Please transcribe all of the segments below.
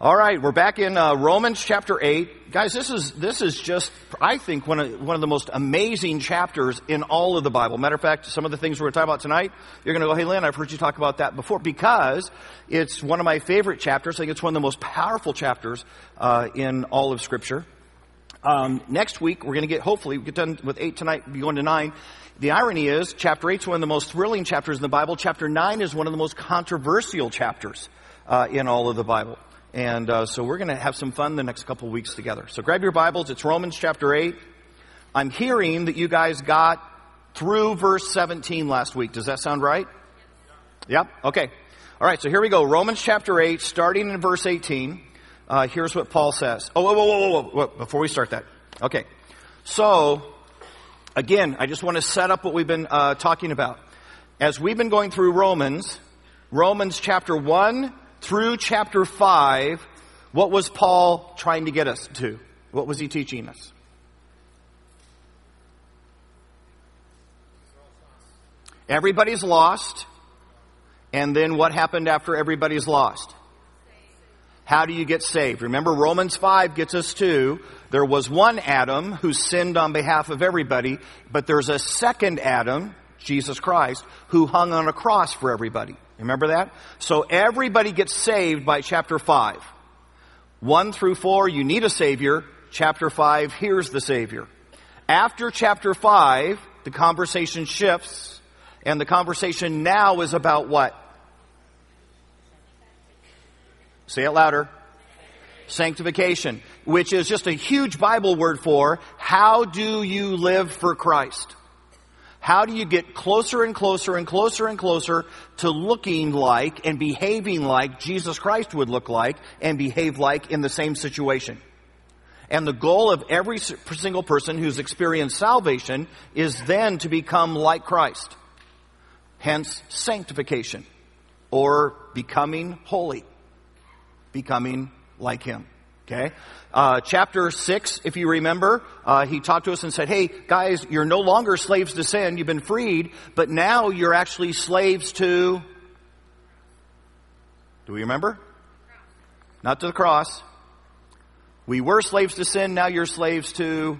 All right, we're back in uh, Romans chapter eight, guys. This is this is just, I think, one of one of the most amazing chapters in all of the Bible. Matter of fact, some of the things we're going to talk about tonight, you're going to go, "Hey, Lynn, I've heard you talk about that before," because it's one of my favorite chapters. I think it's one of the most powerful chapters uh, in all of Scripture. Um, next week, we're going to get, hopefully, we get done with eight tonight, be going to nine. The irony is, chapter eight is one of the most thrilling chapters in the Bible. Chapter nine is one of the most controversial chapters uh, in all of the Bible. And uh, so we're going to have some fun the next couple weeks together. So grab your Bibles. It's Romans chapter 8. I'm hearing that you guys got through verse 17 last week. Does that sound right? Yep. Okay. All right. So here we go. Romans chapter 8, starting in verse 18. Uh, here's what Paul says. Oh, whoa, whoa, whoa, whoa, whoa. Before we start that. Okay. So, again, I just want to set up what we've been uh, talking about. As we've been going through Romans, Romans chapter 1 through chapter 5, what was Paul trying to get us to? What was he teaching us? Everybody's lost. And then what happened after everybody's lost? How do you get saved? Remember, Romans 5 gets us to there was one Adam who sinned on behalf of everybody, but there's a second Adam, Jesus Christ, who hung on a cross for everybody. Remember that? So everybody gets saved by chapter 5. 1 through 4, you need a Savior. Chapter 5, here's the Savior. After chapter 5, the conversation shifts, and the conversation now is about what? Say it louder. Sanctification, which is just a huge Bible word for how do you live for Christ? How do you get closer and closer and closer and closer to looking like and behaving like Jesus Christ would look like and behave like in the same situation? And the goal of every single person who's experienced salvation is then to become like Christ. Hence, sanctification or becoming holy. Becoming like Him. Okay? Uh, chapter 6, if you remember, uh, he talked to us and said, hey, guys, you're no longer slaves to sin. You've been freed, but now you're actually slaves to. Do we remember? Not to the cross. We were slaves to sin, now you're slaves to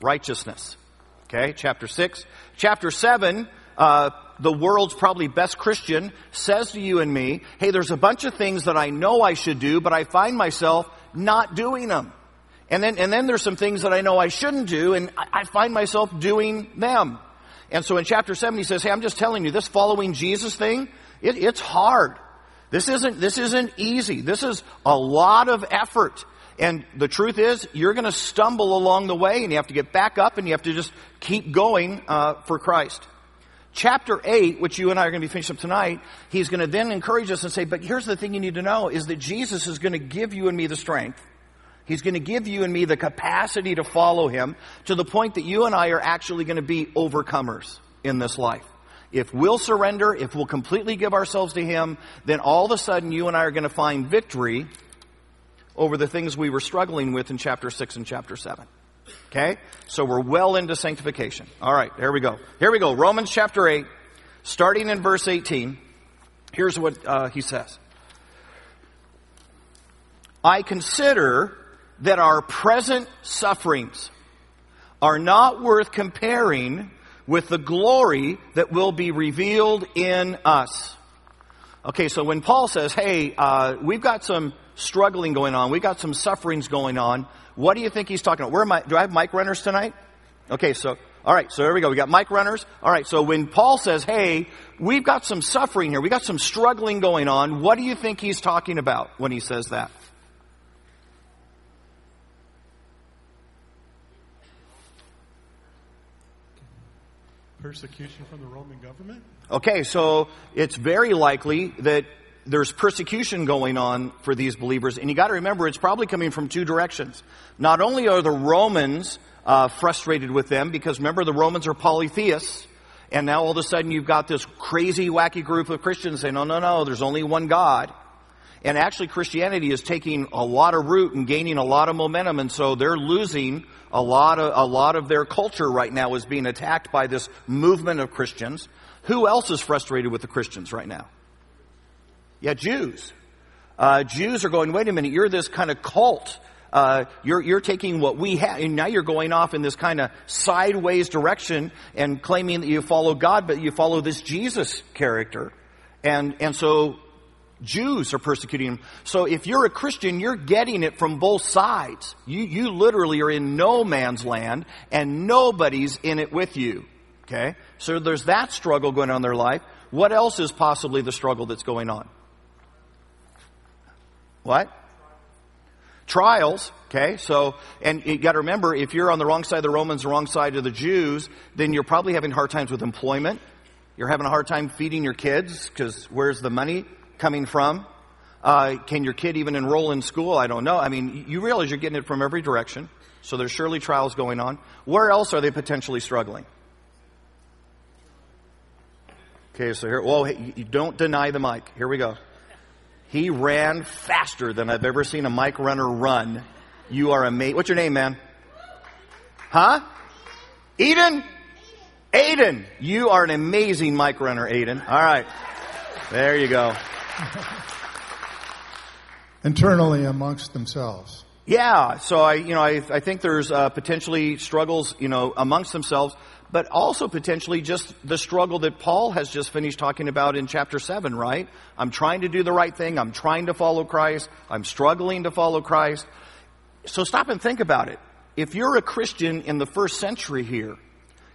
righteousness. Okay, chapter 6. Chapter 7, uh, the world's probably best Christian says to you and me, hey, there's a bunch of things that I know I should do, but I find myself not doing them. And then, and then there's some things that I know I shouldn't do, and I, find myself doing them. And so in chapter 7, he says, hey, I'm just telling you, this following Jesus thing, it, it's hard. This isn't, this isn't easy. This is a lot of effort. And the truth is, you're going to stumble along the way, and you have to get back up, and you have to just keep going uh, for Christ. Chapter 8, which you and I are going to be finishing up tonight, he's going to then encourage us and say, but here's the thing you need to know is that Jesus is going to give you and me the strength. He's going to give you and me the capacity to follow him to the point that you and I are actually going to be overcomers in this life. If we'll surrender, if we'll completely give ourselves to him, then all of a sudden you and I are going to find victory over the things we were struggling with in chapter 6 and chapter 7. Okay? So we're well into sanctification. All right, here we go. Here we go. Romans chapter 8, starting in verse 18. Here's what uh, he says I consider that our present sufferings are not worth comparing with the glory that will be revealed in us. Okay, so when Paul says, hey, uh, we've got some struggling going on, we've got some sufferings going on, what do you think he's talking about? Where am I? Do I have mic runners tonight? Okay, so, all right, so here we go. We got mic runners. All right, so when Paul says, hey, we've got some suffering here, we got some struggling going on, what do you think he's talking about when he says that? Persecution from the Roman government? Okay, so it's very likely that there's persecution going on for these believers, and you got to remember it's probably coming from two directions. Not only are the Romans uh, frustrated with them, because remember the Romans are polytheists, and now all of a sudden you've got this crazy, wacky group of Christians saying, "No, no, no, there's only one God." And actually, Christianity is taking a lot of root and gaining a lot of momentum, and so they're losing a lot of a lot of their culture right now is being attacked by this movement of Christians. Who else is frustrated with the Christians right now? Yeah, Jews. Uh, Jews are going, wait a minute, you're this kind of cult. Uh, you're, you're taking what we have, and now you're going off in this kind of sideways direction and claiming that you follow God, but you follow this Jesus character. And, and so Jews are persecuting him. So if you're a Christian, you're getting it from both sides. You, you literally are in no man's land and nobody's in it with you. Okay? So there's that struggle going on in their life. What else is possibly the struggle that's going on? What? Trials, okay? So, and you gotta remember, if you're on the wrong side of the Romans, the wrong side of the Jews, then you're probably having hard times with employment. You're having a hard time feeding your kids, because where's the money coming from? Uh, can your kid even enroll in school? I don't know. I mean, you realize you're getting it from every direction. So there's surely trials going on. Where else are they potentially struggling? Okay, so here, whoa, hey, don't deny the mic. Here we go. He ran faster than I've ever seen a mic runner run. You are amazing. What's your name, man? Huh? Eden? Aiden. You are an amazing mic runner, Aiden. All right. There you go. Internally amongst themselves. Yeah, so I, you know, I, I think there's uh, potentially struggles, you know, amongst themselves but also potentially just the struggle that Paul has just finished talking about in chapter 7, right? I'm trying to do the right thing. I'm trying to follow Christ. I'm struggling to follow Christ. So stop and think about it. If you're a Christian in the first century here,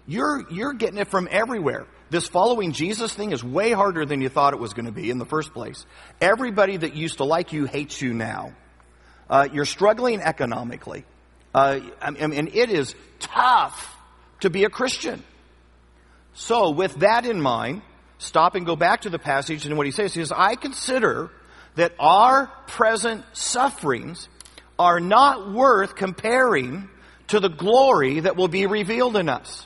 you're, you're getting it from everywhere. This following Jesus thing is way harder than you thought it was going to be in the first place. Everybody that used to like you hates you now. Uh, you're struggling economically. Uh, I mean, and it is tough to be a Christian. So, with that in mind, stop and go back to the passage and what he says. He says, I consider that our present sufferings are not worth comparing to the glory that will be revealed in us.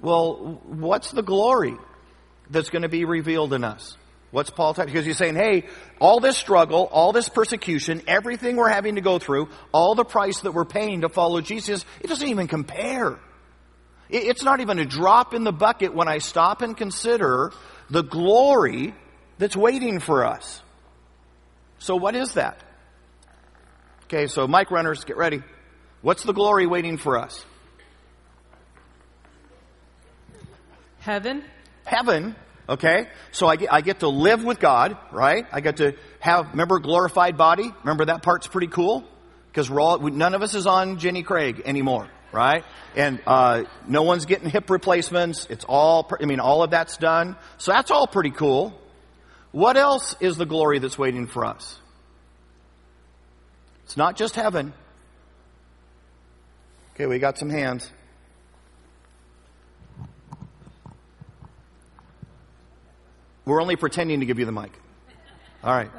Well, what's the glory that's going to be revealed in us? What's Paul talking? Because he's saying, hey, all this struggle, all this persecution, everything we're having to go through, all the price that we're paying to follow Jesus, it doesn't even compare it's not even a drop in the bucket when I stop and consider the glory that's waiting for us. So what is that? Okay, so mic runners, get ready. What's the glory waiting for us? Heaven. Heaven. Okay, so I get, I get to live with God, right? I get to have, remember glorified body? Remember that part's pretty cool? Because we're all, none of us is on Jenny Craig anymore right? And uh, no one's getting hip replacements. It's all, I mean, all of that's done. So that's all pretty cool. What else is the glory that's waiting for us? It's not just heaven. Okay, we got some hands. We're only pretending to give you the mic. All right.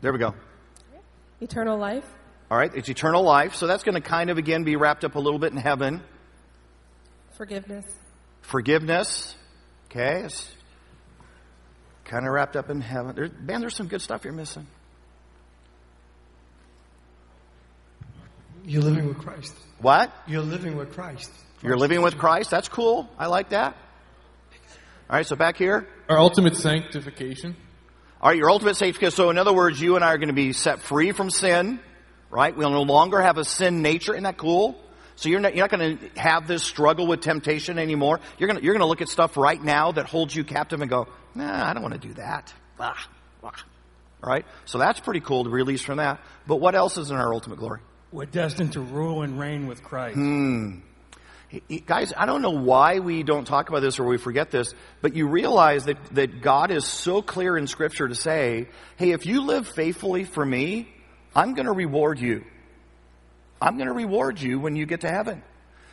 There we go. Eternal life. All right, it's eternal life. So that's going to kind of again be wrapped up a little bit in heaven. Forgiveness. Forgiveness. Okay, it's kind of wrapped up in heaven. There, man, there's some good stuff you're missing. You're living with Christ. What? You're living with Christ. You're living with Christ. That's cool. I like that. All right, so back here. Our ultimate sanctification. All right, your ultimate sanctification. So, in other words, you and I are going to be set free from sin right? We'll no longer have a sin nature. Isn't that cool? So you're not, you're not going to have this struggle with temptation anymore. You're going to, you're going to look at stuff right now that holds you captive and go, nah, I don't want to do that. Ah, ah. Right? So that's pretty cool to release from that. But what else is in our ultimate glory? We're destined to rule and reign with Christ. Hmm. Guys, I don't know why we don't talk about this or we forget this, but you realize that, that God is so clear in Scripture to say, hey, if you live faithfully for me, I'm going to reward you. I'm going to reward you when you get to heaven.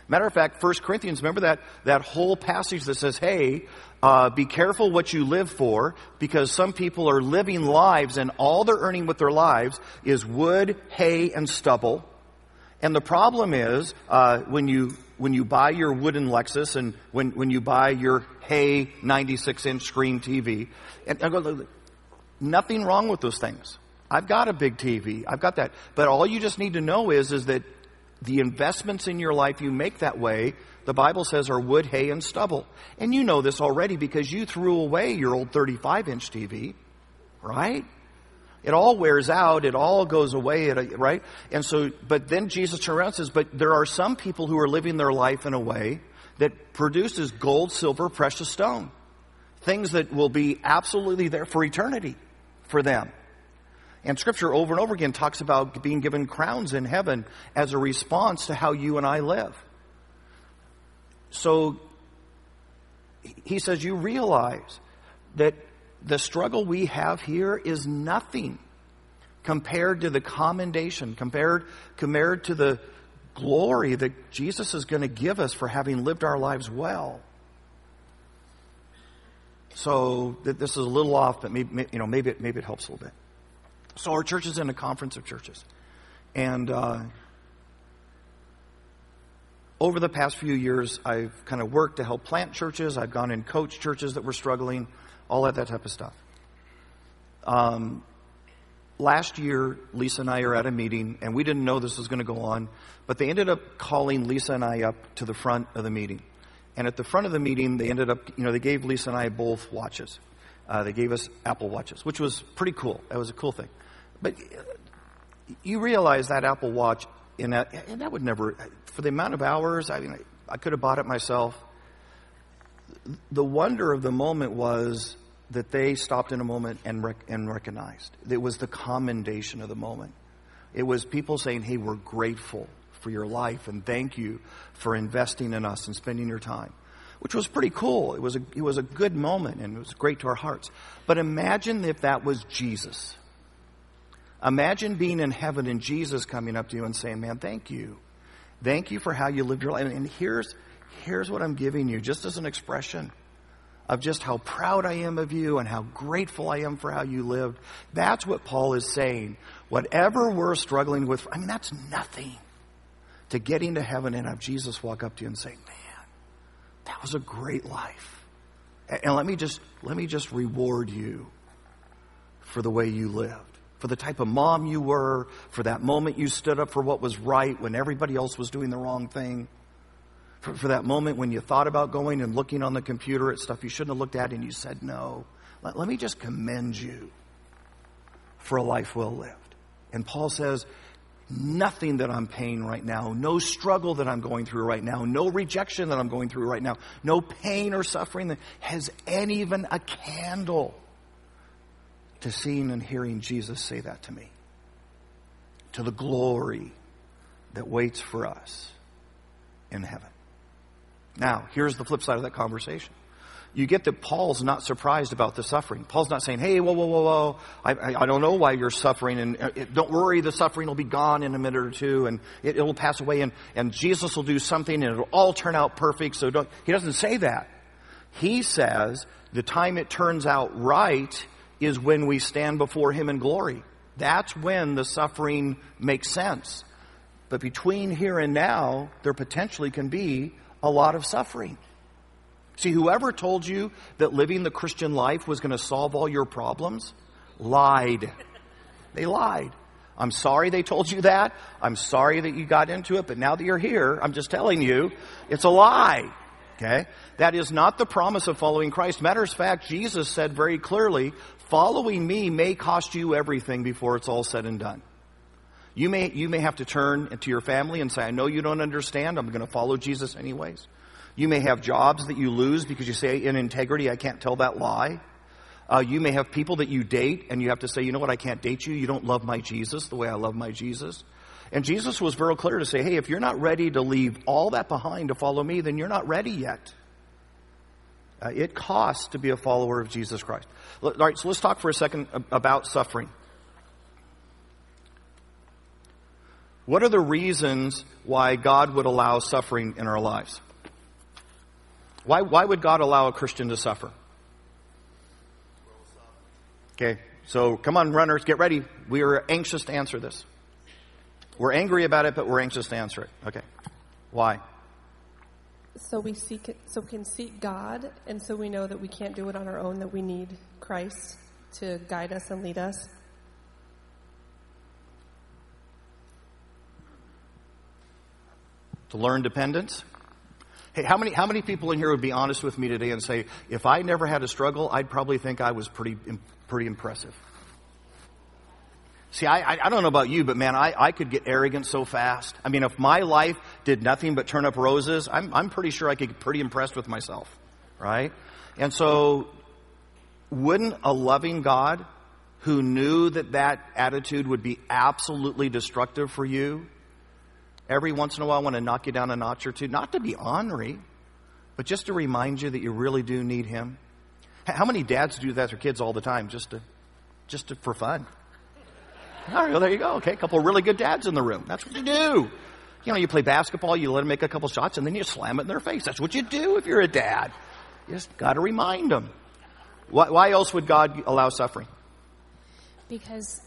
Matter of fact, 1 Corinthians, remember that, that whole passage that says, hey, uh, be careful what you live for, because some people are living lives and all they're earning with their lives is wood, hay, and stubble. And the problem is, uh, when you, when you buy your wooden Lexus and when, when you buy your hay 96 inch screen TV, and, and nothing wrong with those things. I've got a big TV. I've got that. But all you just need to know is, is that the investments in your life you make that way, the Bible says are wood, hay, and stubble. And you know this already because you threw away your old 35 inch TV, right? It all wears out. It all goes away, right? And so, but then Jesus turns around and says, but there are some people who are living their life in a way that produces gold, silver, precious stone. Things that will be absolutely there for eternity for them. And scripture over and over again talks about being given crowns in heaven as a response to how you and I live. So he says, you realize that the struggle we have here is nothing compared to the commendation, compared, compared to the glory that Jesus is going to give us for having lived our lives well. So this is a little off, but maybe, you know, maybe it, maybe it helps a little bit. So our church is in a conference of churches. And uh, over the past few years, I've kind of worked to help plant churches. I've gone and coached churches that were struggling, all that, that type of stuff. Um, last year, Lisa and I are at a meeting, and we didn't know this was going to go on, but they ended up calling Lisa and I up to the front of the meeting. And at the front of the meeting, they ended up, you know, they gave Lisa and I both watches. Uh, they gave us Apple Watches, which was pretty cool. That was a cool thing. But uh, you realize that Apple Watch, in that, and that would never, for the amount of hours, I mean, I, I could have bought it myself. The wonder of the moment was that they stopped in a moment and, rec- and recognized. It was the commendation of the moment. It was people saying, hey, we're grateful for your life and thank you for investing in us and spending your time. Which was pretty cool. It was a, it was a good moment and it was great to our hearts. But imagine if that was Jesus. Imagine being in heaven and Jesus coming up to you and saying, Man, thank you. Thank you for how you lived your life. And here's, here's what I'm giving you, just as an expression of just how proud I am of you and how grateful I am for how you lived. That's what Paul is saying. Whatever we're struggling with, I mean, that's nothing to getting to heaven and have Jesus walk up to you and say, Man, that was a great life. And let me just, let me just reward you for the way you lived for the type of mom you were, for that moment you stood up for what was right when everybody else was doing the wrong thing, for, for that moment when you thought about going and looking on the computer at stuff you shouldn't have looked at and you said no. Let, let me just commend you for a life well lived. And Paul says, nothing that I'm paying right now, no struggle that I'm going through right now, no rejection that I'm going through right now, no pain or suffering that has any even a candle to seeing and hearing Jesus say that to me, to the glory that waits for us in heaven. Now, here's the flip side of that conversation. You get that Paul's not surprised about the suffering. Paul's not saying, hey, whoa, whoa, whoa, whoa, I, I, I don't know why you're suffering, and uh, don't worry, the suffering will be gone in a minute or two, and it, will pass away, and, and Jesus will do something, and it'll all turn out perfect, so don't, he doesn't say that. He says, the time it turns out right is when we stand before Him in glory. That's when the suffering makes sense. But between here and now, there potentially can be a lot of suffering. See, whoever told you that living the Christian life was going to solve all your problems lied. They lied. I'm sorry they told you that. I'm sorry that you got into it, but now that you're here, I'm just telling you, it's a lie. Okay? That is not the promise of following Christ. Matter of fact, Jesus said very clearly, following me may cost you everything before it's all said and done. You may, you may have to turn to your family and say, I know you don't understand. I'm going to follow Jesus anyways. You may have jobs that you lose because you say, in integrity, I can't tell that lie. Uh, you may have people that you date and you have to say, you know what, I can't date you. You don't love my Jesus the way I love my Jesus. And Jesus was very clear to say, hey, if you're not ready to leave all that behind to follow me, then you're not ready yet. Uh, it costs to be a follower of Jesus Christ. All right, so let's talk for a second about suffering. What are the reasons why God would allow suffering in our lives? Why, why would God allow a Christian to suffer? Okay, so come on, runners, get ready. We are anxious to answer this. We're angry about it, but we're anxious to answer it. Okay. Why? So we seek it, so we can seek God, and so we know that we can't do it on our own, that we need Christ to guide us and lead us. To learn dependence. Hey, how many, how many people in here would be honest with me today and say, if I never had a struggle, I'd probably think I was pretty, pretty impressive? See, I, I, don't know about you, but man, I, I could get arrogant so fast. I mean, if my life did nothing but turn up roses, I'm, I'm pretty sure I could get pretty impressed with myself, right? And so, wouldn't a loving God who knew that that attitude would be absolutely destructive for you, every once in a while want to knock you down a notch or two, not to be ornery, but just to remind you that you really do need Him? How many dads do that to their kids all the time just to, just to, for fun? All right, well, there you go. Okay, a couple of really good dads in the room. That's what you do. You know, you play basketball, you let them make a couple shots, and then you slam it in their face. That's what you do if you're a dad. You just got to remind them. Why, why else would God allow suffering? Because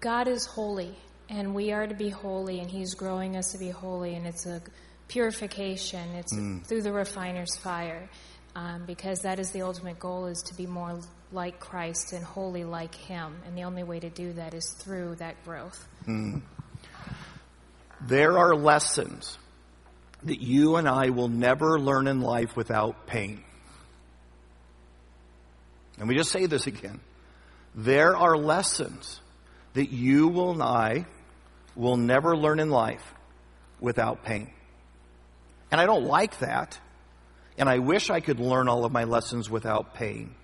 God is holy, and we are to be holy, and He's growing us to be holy, and it's a purification. It's through the refiner's fire, um, because that is the ultimate goal: is to be more like Christ and holy like Him. And the only way to do that is through that growth. Hmm. There are lessons that you and I will never learn in life without pain. And we just say this again. There are lessons that you will and I will never learn in life without pain. And I don't like that. And I wish I could learn all of my lessons without pain.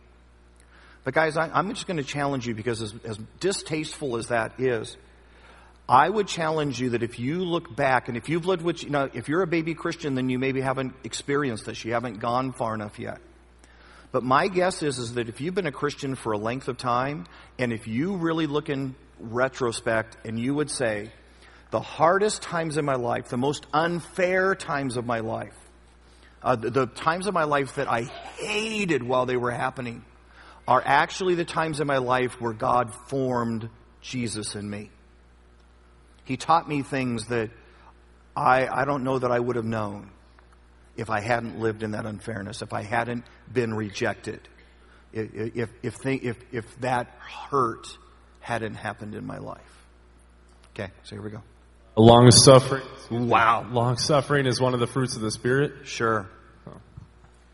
But guys, I, I'm just going to challenge you because as, as distasteful as that is, I would challenge you that if you look back and if you've lived with, you know, if you're a baby Christian, then you maybe haven't experienced this. You haven't gone far enough yet. But my guess is, is that if you've been a Christian for a length of time, and if you really look in retrospect and you would say, the hardest times in my life, the most unfair times of my life, uh, the, the times of my life that I hated while they were happening, are actually the times in my life where God formed Jesus in me. He taught me things that I, I don't know that I would have known if I hadn't lived in that unfairness, if I hadn't been rejected, if, if, if, if that hurt hadn't happened in my life. Okay, so here we go. Long suffering. Wow. Long suffering is one of the fruits of the Spirit. Sure.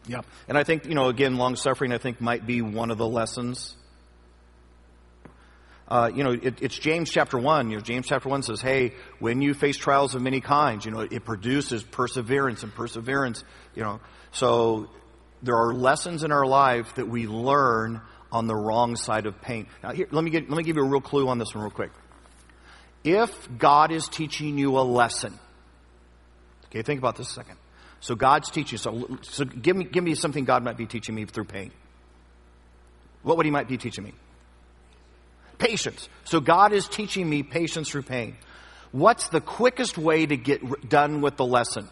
Yeah. And I think, you know, again, long suffering, I think, might be one of the lessons. Uh, you know, it, it's James chapter 1. You know, James chapter 1 says, hey, when you face trials of many kinds, you know, it produces perseverance and perseverance, you know. So there are lessons in our life that we learn on the wrong side of pain. Now, here, let me, get, let me give you a real clue on this one real quick. If God is teaching you a lesson, okay, think about this a second. So God's teaching. So, so give me, give me something God might be teaching me through pain. What would He might be teaching me? Patience. So God is teaching me patience through pain. What's the quickest way to get done with the lesson?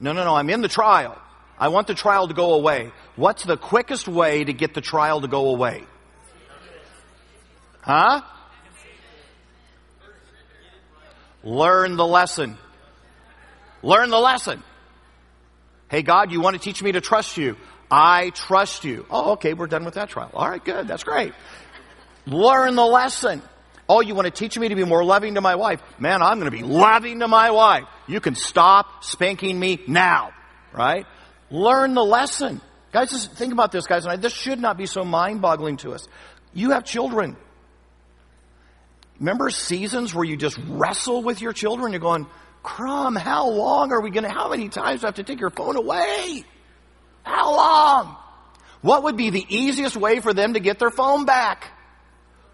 No, no, no. I'm in the trial. I want the trial to go away. What's the quickest way to get the trial to go away? Huh? Learn the lesson. Learn the lesson. Hey, God, you want to teach me to trust you. I trust you. Oh, okay, we're done with that trial. All right, good. That's great. Learn the lesson. Oh, you want to teach me to be more loving to my wife? Man, I'm going to be loving to my wife. You can stop spanking me now, right? Learn the lesson. Guys, just think about this, guys, and I, this should not be so mind boggling to us. You have children. Remember seasons where you just wrestle with your children? You're going, Crumb, how long are we going to, how many times do I have to take your phone away? How long? What would be the easiest way for them to get their phone back?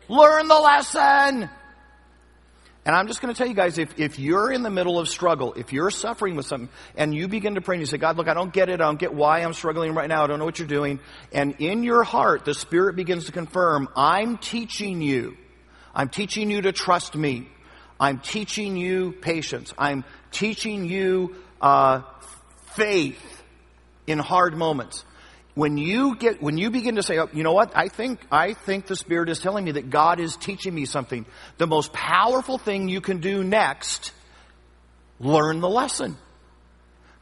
Learn the lesson. And I'm just going to tell you guys, if, if you're in the middle of struggle, if you're suffering with something, and you begin to pray and you say, God, look, I don't get it. I don't get why I'm struggling right now. I don't know what you're doing. And in your heart, the Spirit begins to confirm, I'm teaching you. I'm teaching you to trust me. I'm teaching you patience. I'm teaching you uh, faith in hard moments. When you get, when you begin to say, oh, you know what? I think, I think the Spirit is telling me that God is teaching me something. The most powerful thing you can do next, learn the lesson.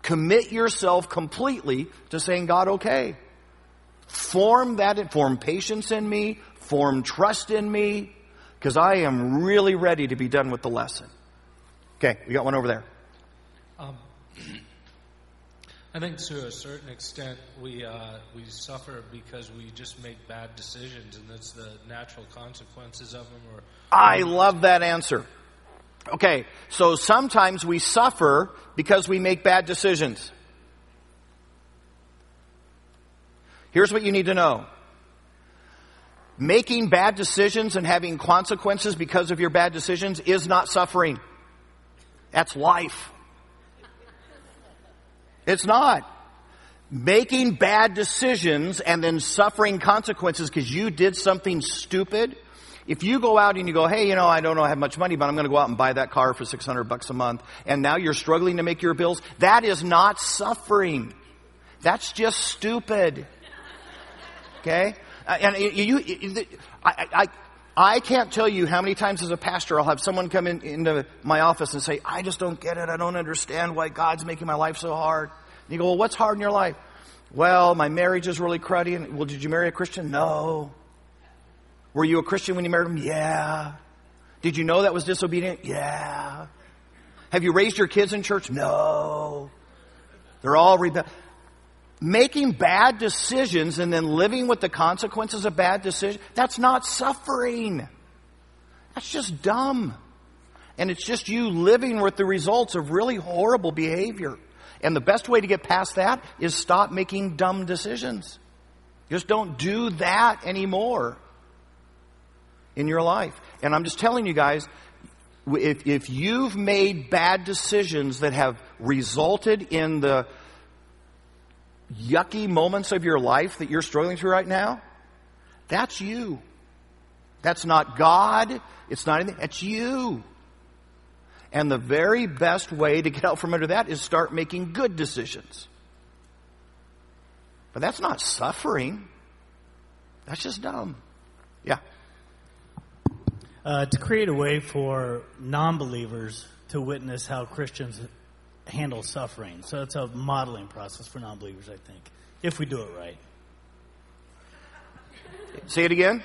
Commit yourself completely to saying, God, okay. Form that, form patience in me, form trust in me, because I am really ready to be done with the lesson. Okay, we got one over there. I think to a certain extent we uh, we suffer because we just make bad decisions, and that's the natural consequences of them. Or I love that answer. Okay, so sometimes we suffer because we make bad decisions. Here's what you need to know. Making bad decisions and having consequences because of your bad decisions is not suffering. That's life. It's not. Making bad decisions and then suffering consequences because you did something stupid. If you go out and you go, hey, you know, I don't know, I have much money, but I'm going to go out and buy that car for 600 bucks a month, and now you're struggling to make your bills, that is not suffering. That's just stupid. Okay? And you, you I, I, I can't tell you how many times as a pastor I'll have someone come in, into my office and say, I just don't get it. I don't understand why God's making my life so hard. And you go, well, what's hard in your life? Well, my marriage is really cruddy. And, well, did you marry a Christian? No. Were you a Christian when you married him? Yeah. Did you know that was disobedient? Yeah. Have you raised your kids in church? No. They're all rebel. Making bad decisions and then living with the consequences of bad decisions, that's not suffering. That's just dumb. And it's just you living with the results of really horrible behavior. And the best way to get past that is stop making dumb decisions. Just don't do that anymore in your life. And I'm just telling you guys, if, if you've made bad decisions that have resulted in the yucky moments of your life that you're struggling through right now, that's you. That's not God. It's not anything. It's you. And the very best way to get out from under that is start making good decisions. But that's not suffering. That's just dumb. Yeah. Uh, to create a way for non believers to witness how Christians handle suffering. So it's a modeling process for non believers, I think, if we do it right. Say it again.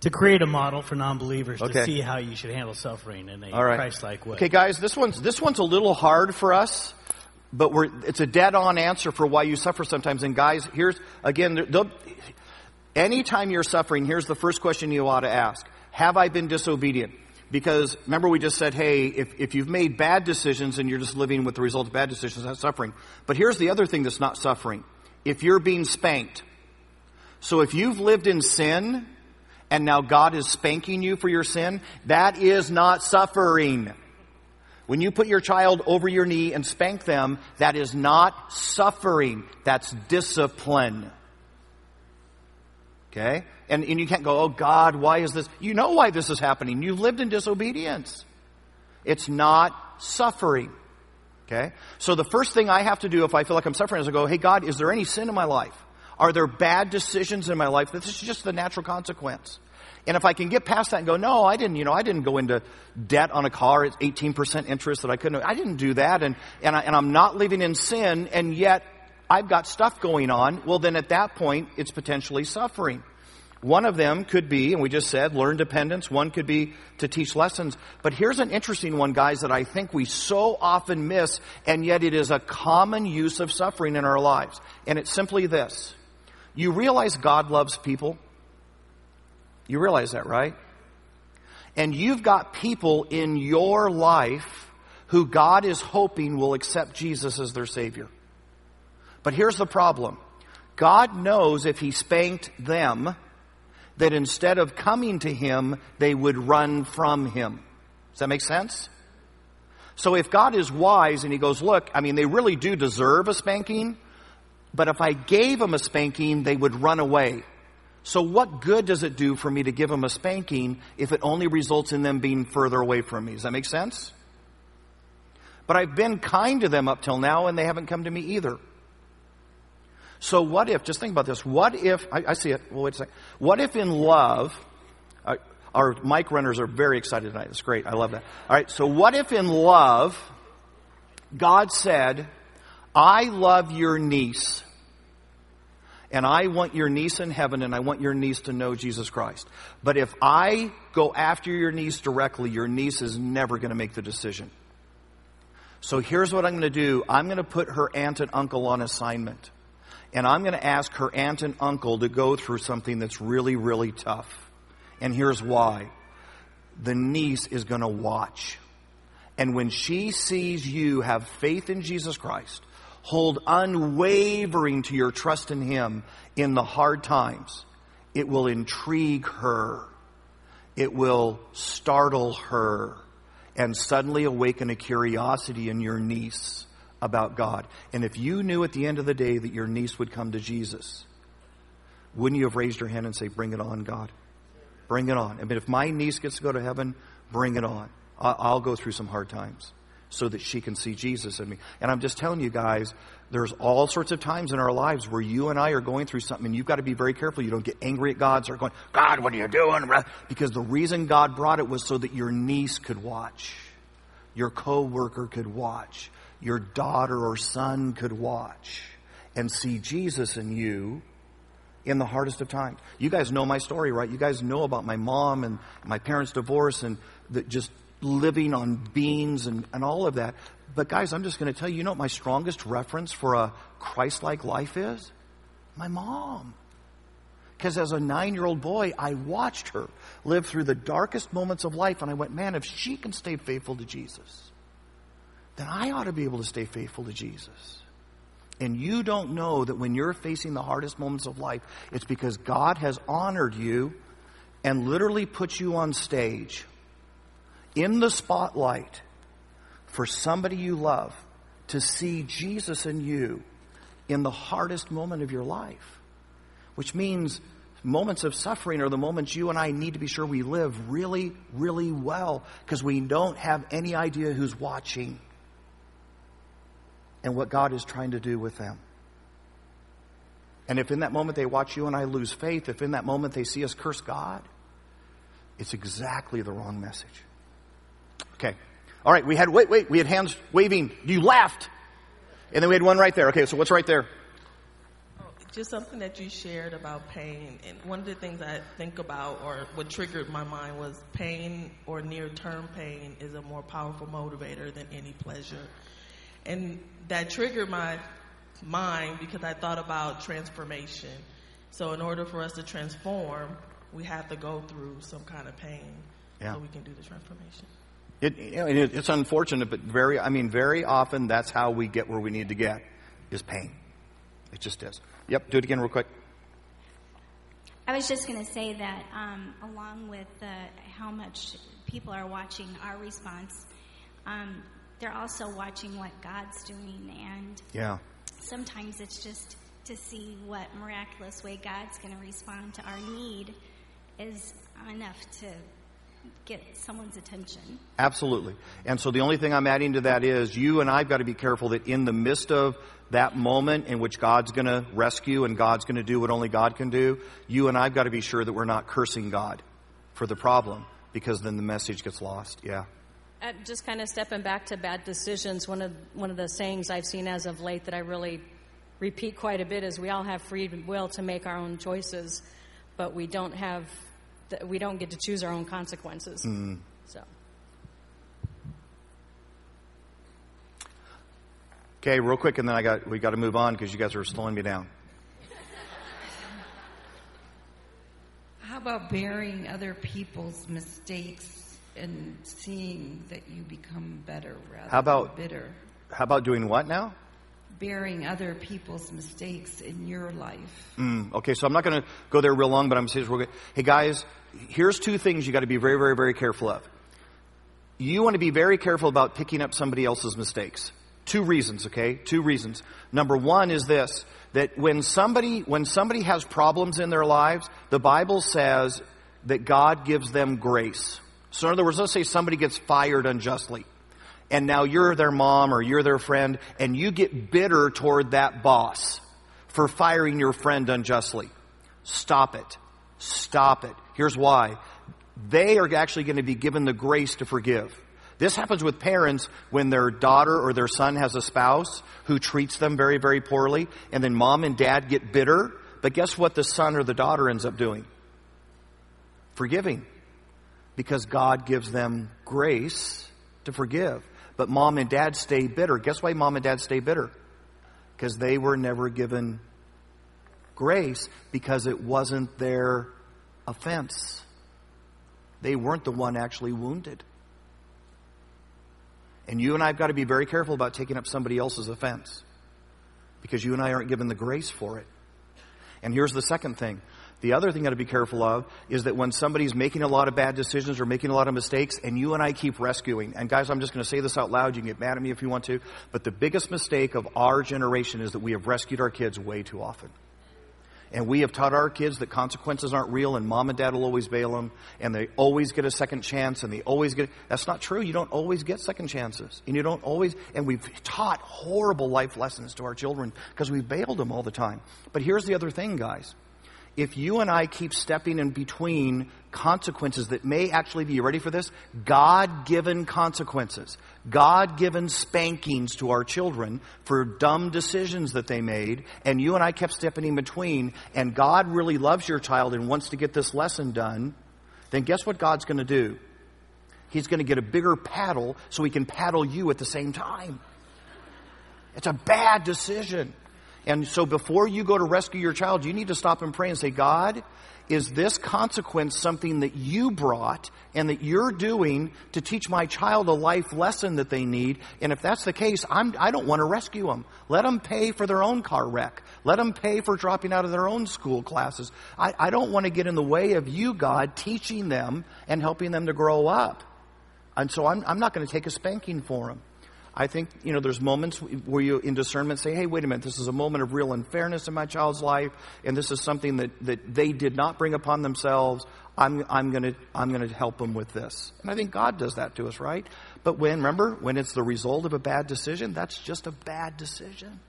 To create a model for non believers Okay. to see how you should handle suffering in a right. Christ like way. Okay, guys, this one's this one's a little hard for us, but we're it's a dead on answer for why you suffer sometimes. And guys, here's again, anytime you're suffering, here's the first question you ought to ask: Have I been disobedient? Because remember, we just said, hey, if, if you've made bad decisions and you're just living with the result of bad decisions, that's suffering. But here's the other thing that's not suffering: if you're being spanked. So if you've lived in sin and now God is spanking you for your sin, that is not suffering. When you put your child over your knee and spank them, that is not suffering. That's discipline. Okay? And, and you can't go, oh God, why is this? You know why this is happening. You've lived in disobedience. It's not suffering. Okay? So the first thing I have to do if I feel like I'm suffering is I go, hey God, is there any sin in my life? Are there bad decisions in my life? This is just the natural consequence. And if I can get past that and go, no, I didn't, you know, I didn't go into debt on a car at 18% interest that I couldn't, I didn't do that and, and, I, and I'm not living in sin and yet I've got stuff going on, well then at that point it's potentially suffering. One of them could be, and we just said, learn dependence. One could be to teach lessons. But here's an interesting one, guys, that I think we so often miss, and yet it is a common use of suffering in our lives. And it's simply this. You realize God loves people? You realize that, right? And you've got people in your life who God is hoping will accept Jesus as their Savior. But here's the problem. God knows if He spanked them, that instead of coming to Him, they would run from Him. Does that make sense? So if God is wise and He goes, look, I mean, they really do deserve a spanking, but if I gave them a spanking, they would run away. So what good does it do for me to give them a spanking if it only results in them being further away from me? Does that make sense? But I've been kind to them up till now and they haven't come to me either. So what if, just think about this, what if, I, I see it, well wait a second. What if in love, uh, our mic runners are very excited tonight. It's great. I love that. All right. So what if in love, God said, I love your niece. And I want your niece in heaven and I want your niece to know Jesus Christ. But if I go after your niece directly, your niece is never going to make the decision. So here's what I'm going to do. I'm going to put her aunt and uncle on assignment. And I'm going to ask her aunt and uncle to go through something that's really, really tough. And here's why. The niece is going to watch. And when she sees you have faith in Jesus Christ, hold unwavering to your trust in Him in the hard times, it will intrigue her. It will startle her and suddenly awaken a curiosity in your niece about God. And if you knew at the end of the day that your niece would come to Jesus, wouldn't you have raised your hand and say, Bring it on, God? Bring it on. I mean, if my niece gets to go to heaven, bring it on. I'll go through some hard times so that she can see Jesus in me. And I'm just telling you guys, there's all sorts of times in our lives where you and I are going through something and you've got to be very careful you don't get angry at God, start going, God, what are you doing? Because the reason God brought it was so that your niece could watch, your coworker could watch, your daughter or son could watch and see Jesus in you in the hardest of times. You guys know my story, right? You guys know about my mom and my parents' divorce and the, just living on beans and, and all of that. But guys, I'm just going to tell you, you know what my strongest reference for a Christ-like life is? My mom. Because as a nine year old boy, I watched her live through the darkest moments of life, and I went, man, if she can stay faithful to Jesus, then I ought to be able to stay faithful to Jesus. And you don't know that when you're facing the hardest moments of life, it's because God has honored you and literally put you on stage in the spotlight for somebody you love to see Jesus in you in the hardest moment of your life. Which means moments of suffering are the moments you and I need to be sure we live really, really well because we don't have any idea who's watching and what God is trying to do with them. And if in that moment they watch you and I lose faith, if in that moment they see us curse God, it's exactly the wrong message. Okay. All right, we had, wait, wait, we had hands waving. You laughed. And then we had one right there. Okay, so what's right there? Just something that you shared about pain. And one of the things I think about, or what triggered my mind, was pain or near term pain is a more powerful motivator than any pleasure. And that triggered my mind because I thought about transformation. So, in order for us to transform, we have to go through some kind of pain yeah. so we can do the transformation. It, you know, it, it's unfortunate, but very, I mean, very often that's how we get where we need to get is pain. It just is. Yep, do it again real quick. I was just going to say that um, along with uh, how much people are watching our response, um, they're also watching what God's doing. And yeah. sometimes it's just to see what miraculous way God's going to respond to our need is enough to get someone's attention. Absolutely. And so the only thing I'm adding to that is you and I've got to be careful that in the midst of that moment in which God's going to rescue and God's going to do what only God can do, you and I've got to be sure that we're not cursing God for the problem because then the message gets lost. Yeah. Uh, just kind of stepping back to bad decisions, one of one of the sayings I've seen as of late that I really repeat quite a bit is we all have free will to make our own choices, but we don't have we don't get to choose our own consequences. Mm. So. Okay, real quick, and then I got we got to move on because you guys are slowing me down. How about bearing other people's mistakes and seeing that you become better rather how about, than bitter? How about doing what now? bearing other people's mistakes in your life. Mm, okay, so I'm not going to go there real long, but I'm saying, hey guys, here's two things you got to be very, very, very careful of. You want to be very careful about picking up somebody else's mistakes. Two reasons, okay? Two reasons. Number one is this, that when somebody, when somebody has problems in their lives, the Bible says that God gives them grace. So in other words, let's say somebody gets fired unjustly and now you're their mom or you're their friend and you get bitter toward that boss for firing your friend unjustly. Stop it. Stop it. Here's why. They are actually going to be given the grace to forgive. This happens with parents when their daughter or their son has a spouse who treats them very, very poorly, and then mom and dad get bitter. But guess what the son or the daughter ends up doing? Forgiving. Because God gives them grace to forgive. but mom and dad stay bitter. Guess why mom and dad stay bitter? Because they were never given grace because it wasn't their offense. They weren't the one actually wounded. And you and I have got to be very careful about taking up somebody else's offense because you and I aren't given the grace for it. And here's the second thing. The other thing you got to be careful of is that when somebody's making a lot of bad decisions or making a lot of mistakes and you and I keep rescuing, and guys, I'm just going to say this out loud. You can get mad at me if you want to, but the biggest mistake of our generation is that we have rescued our kids way too often. And we have taught our kids that consequences aren't real and mom and dad will always bail them and they always get a second chance and they always get, that's not true. You don't always get second chances. And you don't always, and we've taught horrible life lessons to our children because we've bailed them all the time. But here's the other thing, guys if you and I keep stepping in between consequences that may actually be, you ready for this? God given consequences. God given spankings to our children for dumb decisions that they made, and you and I kept stepping in between, and God really loves your child and wants to get this lesson done, then guess what God's going to do? He's going to get a bigger paddle so he can paddle you at the same time. It's a bad decision. And so before you go to rescue your child, you need to stop and pray and say, God, is this consequence something that you brought and that you're doing to teach my child a life lesson that they need? And if that's the case, I'm, I don't want to rescue them. Let them pay for their own car wreck. Let them pay for dropping out of their own school classes. I, I don't want to get in the way of you, God, teaching them and helping them to grow up. And so I'm, I'm not going to take a spanking for them. I think, you know, there's moments where you, in discernment, say, hey, wait a minute, this is a moment of real unfairness in my child's life, and this is something that, that they did not bring upon themselves. I'm, I'm going to I'm to help them with this. And I think God does that to us, right? But when, remember, when it's the result of a bad decision, that's just a bad decision.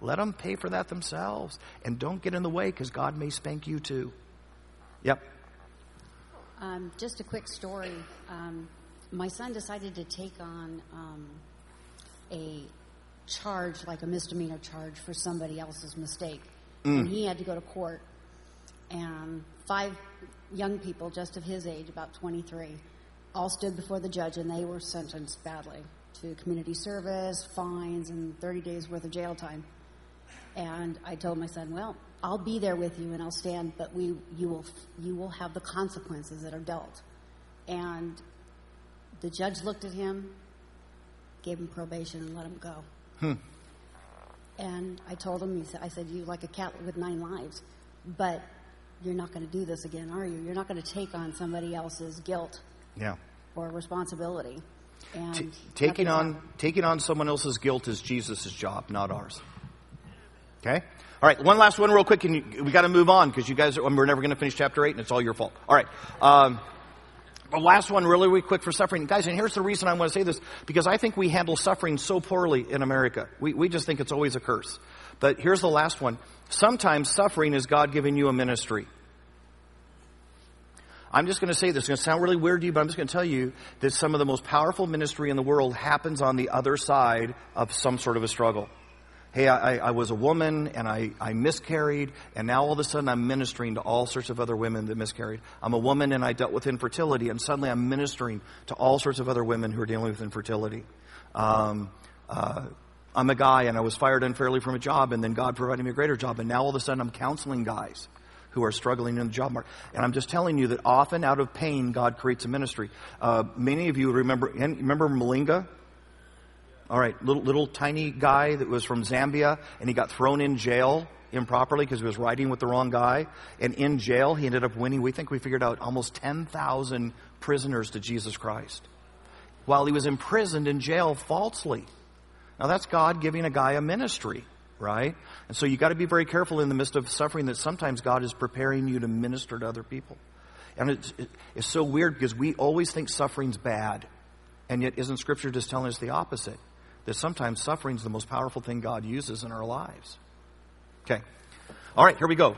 Let them pay for that themselves. And don't get in the way because God may spank you too. Yep. Um, just a quick story. Um, my son decided to take on um, a charge, like a misdemeanor charge, for somebody else's mistake. Mm. And he had to go to court. And five young people, just of his age, about 23, all stood before the judge and they were sentenced badly to community service, fines, and 30 days worth of jail time. And I told my son, well, I'll be there with you and I'll stand, but we, you, will, you will have the consequences that are dealt. And the judge looked at him gave him probation and let him go. Hmm. And I told him, I said, you like a cat with nine lives, but you're not going to do this again, are you? You're not going to take on somebody else's guilt Yeah. or responsibility. And T- taking on happened. taking on someone else's guilt is Jesus' job, not ours. Okay. All right. One last one, real quick, and you, we got to move on because you guys, are, we're never going to finish chapter eight, and it's all your fault. All right. Um, the last one, really, really quick for suffering, guys. And here's the reason I want to say this because I think we handle suffering so poorly in America. We we just think it's always a curse. But here's the last one. Sometimes suffering is God giving you a ministry. I'm just going to say this. It's going to sound really weird to you, but I'm just going to tell you that some of the most powerful ministry in the world happens on the other side of some sort of a struggle. Hey, I, I was a woman and I, I miscarried, and now all of a sudden I'm ministering to all sorts of other women that miscarried. I'm a woman and I dealt with infertility, and suddenly I'm ministering to all sorts of other women who are dealing with infertility. Um, uh, I'm a guy and I was fired unfairly from a job, and then God provided me a greater job, and now all of a sudden I'm counseling guys who are struggling in the job market. And I'm just telling you that often out of pain, God creates a ministry. Uh, many of you remember, remember Malinga? All right, little, little tiny guy that was from Zambia, and he got thrown in jail improperly because he was riding with the wrong guy. And in jail, he ended up winning, we think we figured out, almost 10,000 prisoners to Jesus Christ. While he was imprisoned in jail falsely. Now that's God giving a guy a ministry, right? And so you got to be very careful in the midst of suffering that sometimes God is preparing you to minister to other people. And it's, it's so weird because we always think suffering's bad. And yet, isn't Scripture just telling us the opposite? That sometimes suffering is the most powerful thing God uses in our lives. Okay. All right, here we go.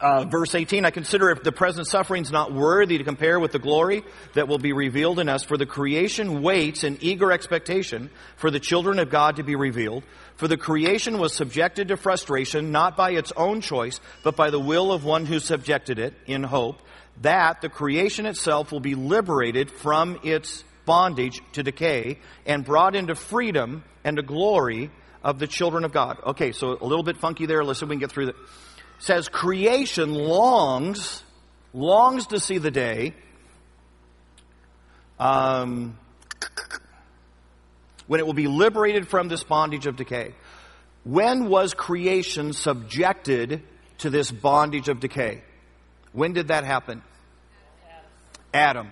Uh, verse 18, I consider if the present suffering is not worthy to compare with the glory that will be revealed in us, for the creation waits in eager expectation for the children of God to be revealed. For the creation was subjected to frustration, not by its own choice, but by the will of one who subjected it, in hope that the creation itself will be liberated from its bondage to decay and brought into freedom and the glory of the children of God. Okay, so a little bit funky there. Listen, we can get through that. Says creation longs, longs to see the day um, when it will be liberated from this bondage of decay. When was creation subjected to this bondage of decay? When did that happen? Adam.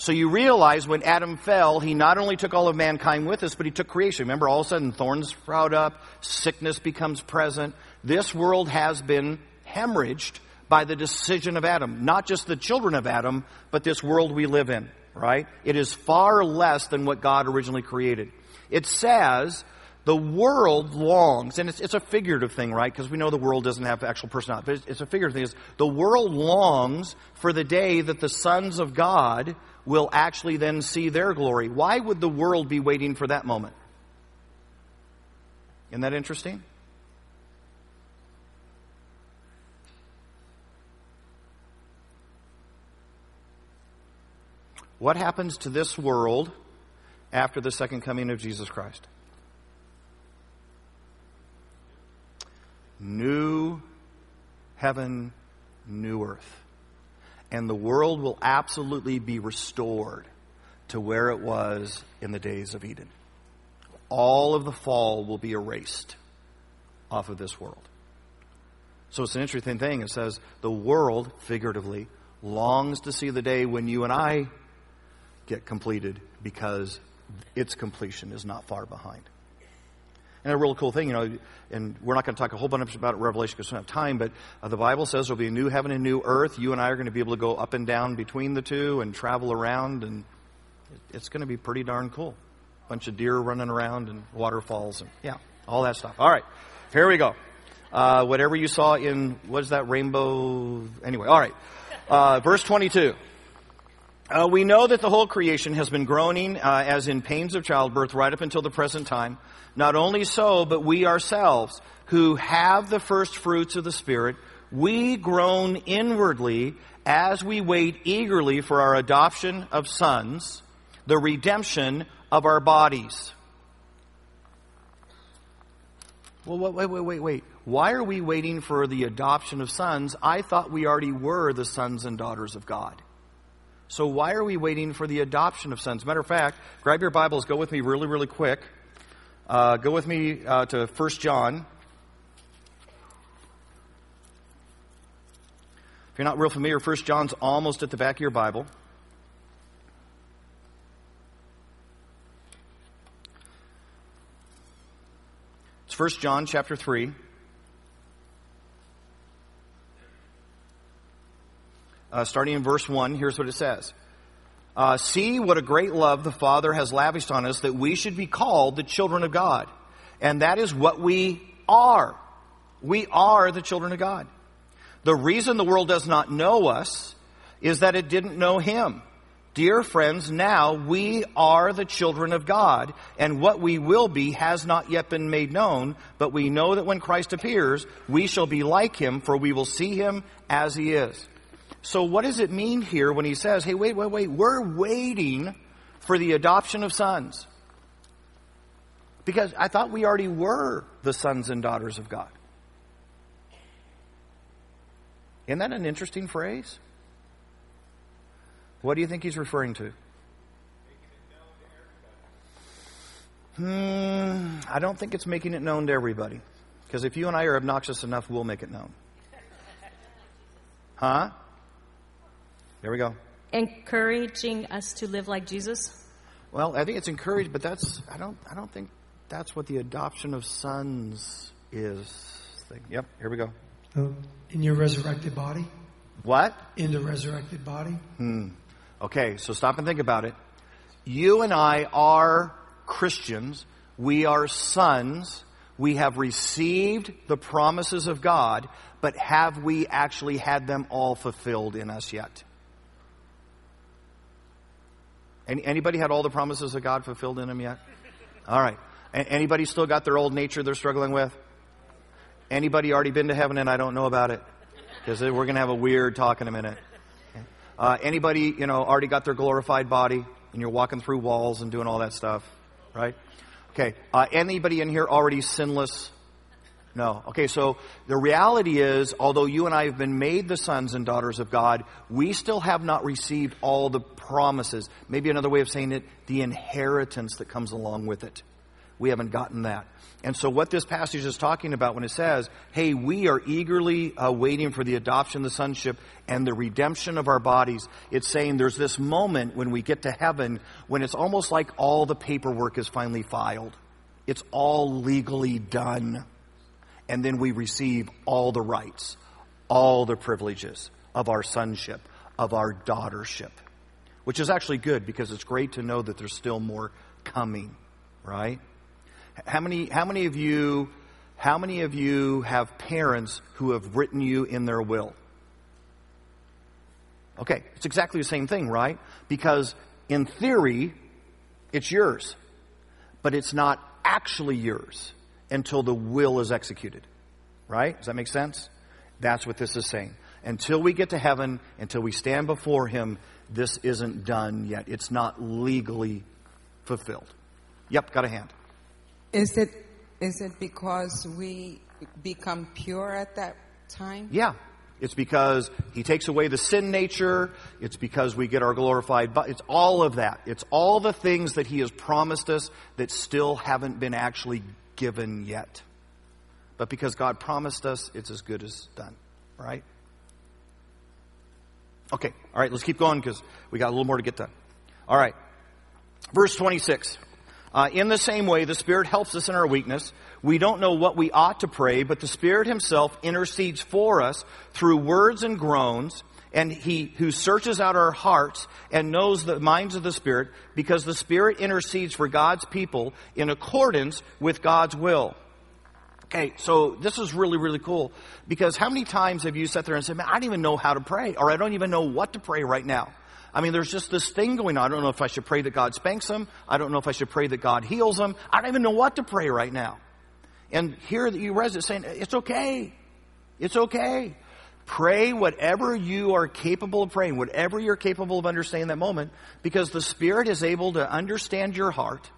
So you realize when Adam fell, he not only took all of mankind with us, but he took creation. Remember, all of a sudden thorns sprout up, sickness becomes present. This world has been hemorrhaged by the decision of Adam. Not just the children of Adam, but this world we live in, right? It is far less than what God originally created. It says the world longs, and it's, it's a figurative thing, right? Because we know the world doesn't have actual personality, but it's, it's a figurative thing. Is the world longs for the day that the sons of God will actually then see their glory. Why would the world be waiting for that moment? Isn't that interesting? What happens to this world after the second coming of Jesus Christ? New heaven, new earth. And the world will absolutely be restored to where it was in the days of Eden. All of the fall will be erased off of this world. So it's an interesting thing. It says the world, figuratively, longs to see the day when you and I get completed because its completion is not far behind. And a real cool thing, you know, and we're not going to talk a whole bunch about Revelation because we don't have time, but uh, the Bible says there'll be a new heaven and new earth. You and I are going to be able to go up and down between the two and travel around, and it's going to be pretty darn cool. A Bunch of deer running around and waterfalls and yeah, all that stuff. All right, here we go. Uh, whatever you saw in what is that rainbow? Anyway, all right. Uh, verse twenty-two. Uh, we know that the whole creation has been groaning uh, as in pains of childbirth right up until the present time. Not only so, but we ourselves, who have the first fruits of the Spirit, we groan inwardly as we wait eagerly for our adoption of sons, the redemption of our bodies. Well, wait, wait, wait, wait. Why are we waiting for the adoption of sons? I thought we already were the sons and daughters of God. So why are we waiting for the adoption of sons? Matter of fact, grab your Bibles, go with me really, really quick. Uh, go with me uh, to 1 John. If you're not real familiar, 1 John's almost at the back of your Bible. It's 1 John chapter 3. Uh, starting in verse 1, here's what it says. Uh, See what a great love the Father has lavished on us that we should be called the children of God. And that is what we are. We are the children of God. The reason the world does not know us is that it didn't know Him. Dear friends, now we are the children of God, and what we will be has not yet been made known, but we know that when Christ appears, we shall be like Him, for we will see Him as He is. So what does it mean here when he says, hey, wait, wait, wait, we're waiting for the adoption of sons? Because I thought we already were the sons and daughters of God. Isn't that an interesting phrase? What do you think he's referring to? Hmm, I don't think it's making it known to everybody. Because if you and I are obnoxious enough, we'll make it known. Huh? There we go. Encouraging us to live like Jesus? Well, I think it's encouraged, but that's I don't I don't think that's what the adoption of sons is. Thing. Yep, here we go. Uh, in your resurrected body? What? In the resurrected body? Hmm. Okay, so stop and think about it. You and I are Christians. We are sons. We have received the promises of God, but have we actually had them all fulfilled in us yet? Any, anybody had all the promises of God fulfilled in them yet? All right. A- anybody still got their old nature they're struggling with? Anybody already been to heaven and I don't know about it? Because we're going to have a weird talk in a minute. Uh, anybody, you know, already got their glorified body? and you're walking through walls and doing all that stuff, right? Okay. Uh, anybody in here already sinless? No. Okay, so the reality is, although you and I have been made the sons and daughters of God, we still have not received all the promises. Maybe another way of saying it, the inheritance that comes along with it. We haven't gotten that. And so what this passage is talking about when it says, hey, we are eagerly uh, waiting for the adoption, the sonship, and the redemption of our bodies, it's saying there's this moment when we get to heaven when it's almost like all the paperwork is finally filed. It's all legally done. And then we receive all the rights, all the privileges of our sonship, of our daughtership, which is actually good because it's great to know that there's still more coming, right? How many, how many of you, how many of you have parents who have written you in their will? Okay, it's exactly the same thing, right? Because in theory, it's yours, but it's not actually yours until the will is executed. Right? Does that make sense? That's what this is saying. Until we get to heaven, until we stand before Him, this isn't done yet. It's not legally fulfilled. Yep, got a hand. Is it is it because we become pure at that time? Yeah. It's because he takes away the sin nature. It's because we get our glorified body. It's all of that. It's all the things that he has promised us that still haven't been actually given yet. But because God promised us, it's as good as done. Right? Okay. All right. Let's keep going because we got a little more to get done. All right. Verse 26. Uh, in the same way, the Spirit helps us in our weakness. We don't know what we ought to pray, but the Spirit Himself intercedes for us through words and groans, and He who searches out our hearts and knows the minds of the Spirit, because the Spirit intercedes for God's people in accordance with God's will. Okay, so this is really, really cool because how many times have you sat there and said, man, I don't even know how to pray or I don't even know what to pray right now? I mean, there's just this thing going on. I don't know if I should pray that God spanks them. I don't know if I should pray that God heals them. I don't even know what to pray right now. And here you read it saying, it's okay. It's okay. Pray whatever you are capable of praying, whatever you're capable of understanding that moment, because the Spirit is able to understand your heart,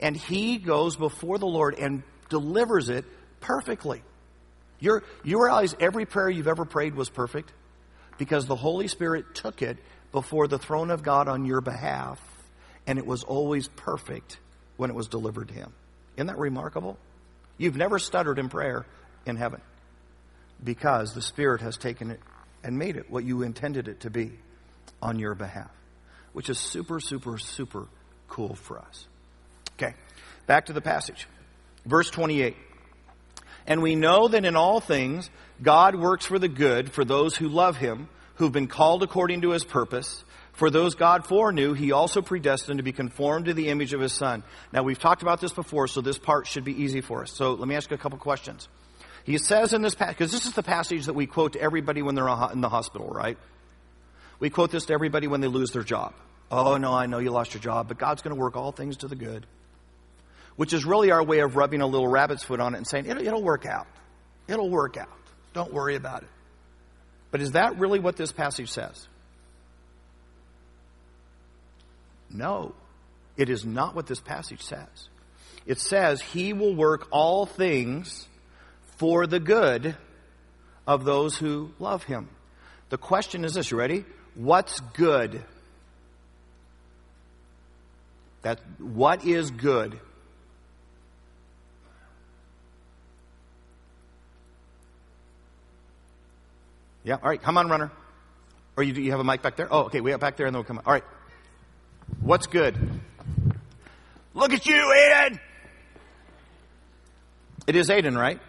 and He goes before the Lord and delivers it perfectly. You're, you realize every prayer you've ever prayed was perfect? Because the Holy Spirit took it before the throne of God on your behalf, and it was always perfect when it was delivered to Him. Isn't that remarkable? You've never stuttered in prayer in heaven because the Spirit has taken it and made it what you intended it to be on your behalf, which is super, super, super cool for us. Okay, back to the passage. Verse 28. And we know that in all things, God works for the good for those who love Him, who've been called according to His purpose. For those God foreknew, He also predestined to be conformed to the image of His Son. Now, we've talked about this before, so this part should be easy for us. So let me ask you a couple questions. He says in this passage, because this is the passage that we quote to everybody when they're in the hospital, right? We quote this to everybody when they lose their job. Oh, no, I know you lost your job, but God's going to work all things to the good. Which is really our way of rubbing a little rabbit's foot on it and saying, it'll, it'll work out. It'll work out. Don't worry about it. But is that really what this passage says? No, it is not what this passage says. It says, He will work all things for the good of those who love Him. The question is this, you ready? What's good? That, what is good? Yeah, all right, come on, runner. Or you, do you have a mic back there? Oh, okay, we have back there and then we'll come on. All right. What's good? Look at you, Aiden! It is Aiden, right?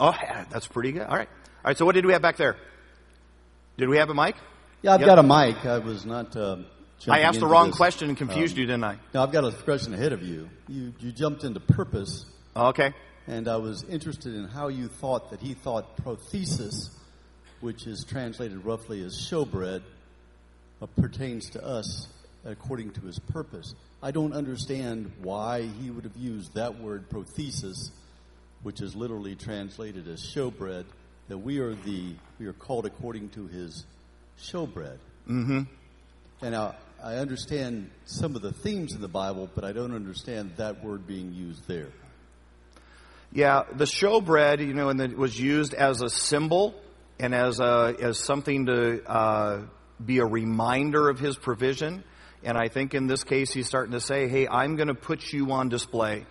Oh, yeah, that's pretty good. All right. All right, so what did we have back there? Did we have a mic? Yeah, I've Yep. got a mic. I was not. Uh, I asked the wrong this. question and confused you, didn't I? No, I've got a question ahead of you. You you jumped into purpose. Okay. And I was interested in how you thought that he thought prothesis, which is translated roughly as showbread, uh, pertains to us according to his purpose. I don't understand why he would have used that word prothesis, which is literally translated as showbread. That we are the we are called according to his showbread. Mm-hmm. And uh, I understand some of the themes in the Bible, but I don't understand that word being used there. Yeah, the showbread, you know, and it was used as a symbol and as a as something to uh, be a reminder of His provision. And I think in this case, He's starting to say, "Hey, I'm going to put you on display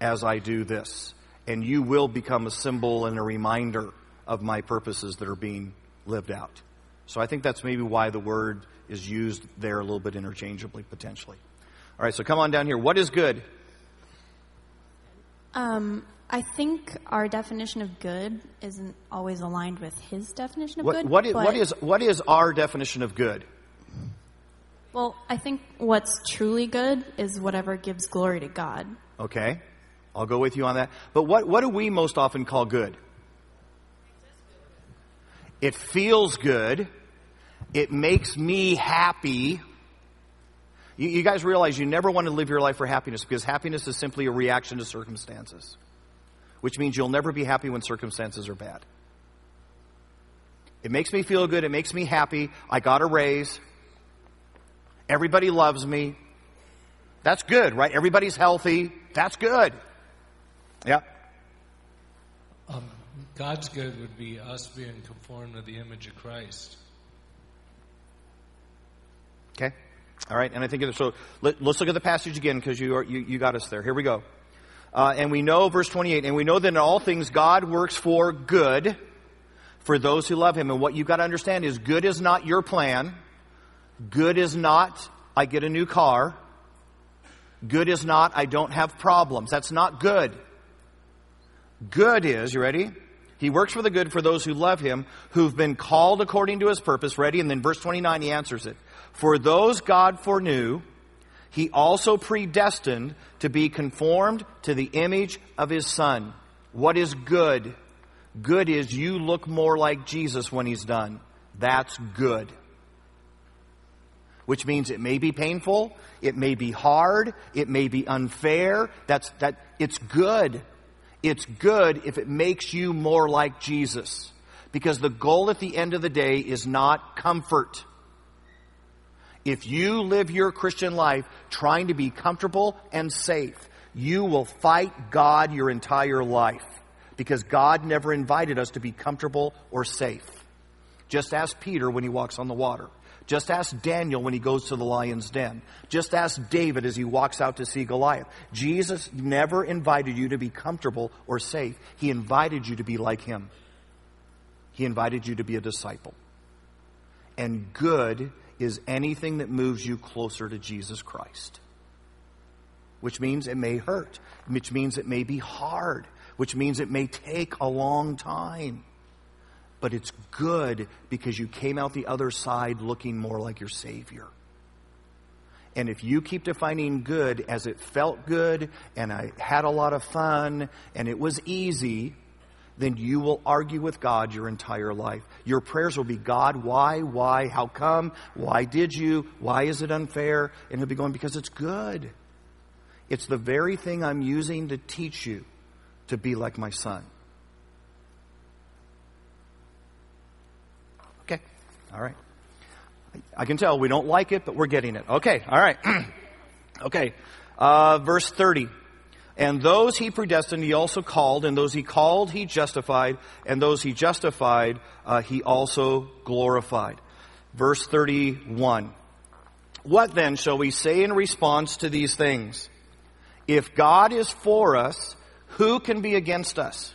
as I do this, and you will become a symbol and a reminder of my purposes that are being lived out." So I think that's maybe why the word is used there a little bit interchangeably, potentially. All right, so come on down here. What is good? Um, I think our definition of good isn't always aligned with his definition of What, good. What is, what is what is our definition of good? Well, I think what's truly good is whatever gives glory to God. Okay, I'll go with you on that. But what, what do we most often call good? It feels good. It makes me happy. You, you guys realize you never want to live your life for happiness because happiness is simply a reaction to circumstances, which means you'll never be happy when circumstances are bad. It makes me feel good. It makes me happy. I got a raise. Everybody loves me. That's good, right? Everybody's healthy. That's good. Yeah. Um, God's good would be us being conformed to the image of Christ. Okay. All right. And I think so. Let, us look at the passage again because you, are, you you got us there. Here we go. Uh, and we know verse 28. And we know that in all things God works for good for those who love Him. And what you've got to understand is good is not your plan. Good is not I get a new car. Good is not I don't have problems. That's not good. Good is, you ready? He works for the good for those who love him, who've been called according to his purpose. Ready? And then verse 29, he answers it. For those God foreknew, he also predestined to be conformed to the image of his son. What is good? Good is you look more like Jesus when he's done. That's good. Which means it may be painful, it may be hard, it may be unfair. That's that it's good. It's good if it makes you more like Jesus. Because the goal at the end of the day is not comfort. If you live your Christian life trying to be comfortable and safe, you will fight God your entire life. Because God never invited us to be comfortable or safe. Just ask Peter when he walks on the water. Just ask Daniel when he goes to the lion's den. Just ask David as he walks out to see Goliath. Jesus never invited you to be comfortable or safe. He invited you to be like him. He invited you to be a disciple. And good is anything that moves you closer to Jesus Christ. Which means it may hurt, which means it may be hard, which means it may take a long time but it's good because you came out the other side looking more like your Savior. And if you keep defining good as it felt good and I had a lot of fun and it was easy, then you will argue with God your entire life. Your prayers will be, God, why, why, how come, why did you, why is it unfair? And he'll be going, because it's good. It's the very thing I'm using to teach you to be like my son. All right. I can tell we don't like it, but we're getting it. Okay. All right. okay. Uh, verse 30. And those he predestined, he also called, and those he called, he justified, and those he justified, uh, he also glorified. Verse 31. What then shall we say in response to these things? If God is for us, who can be against us?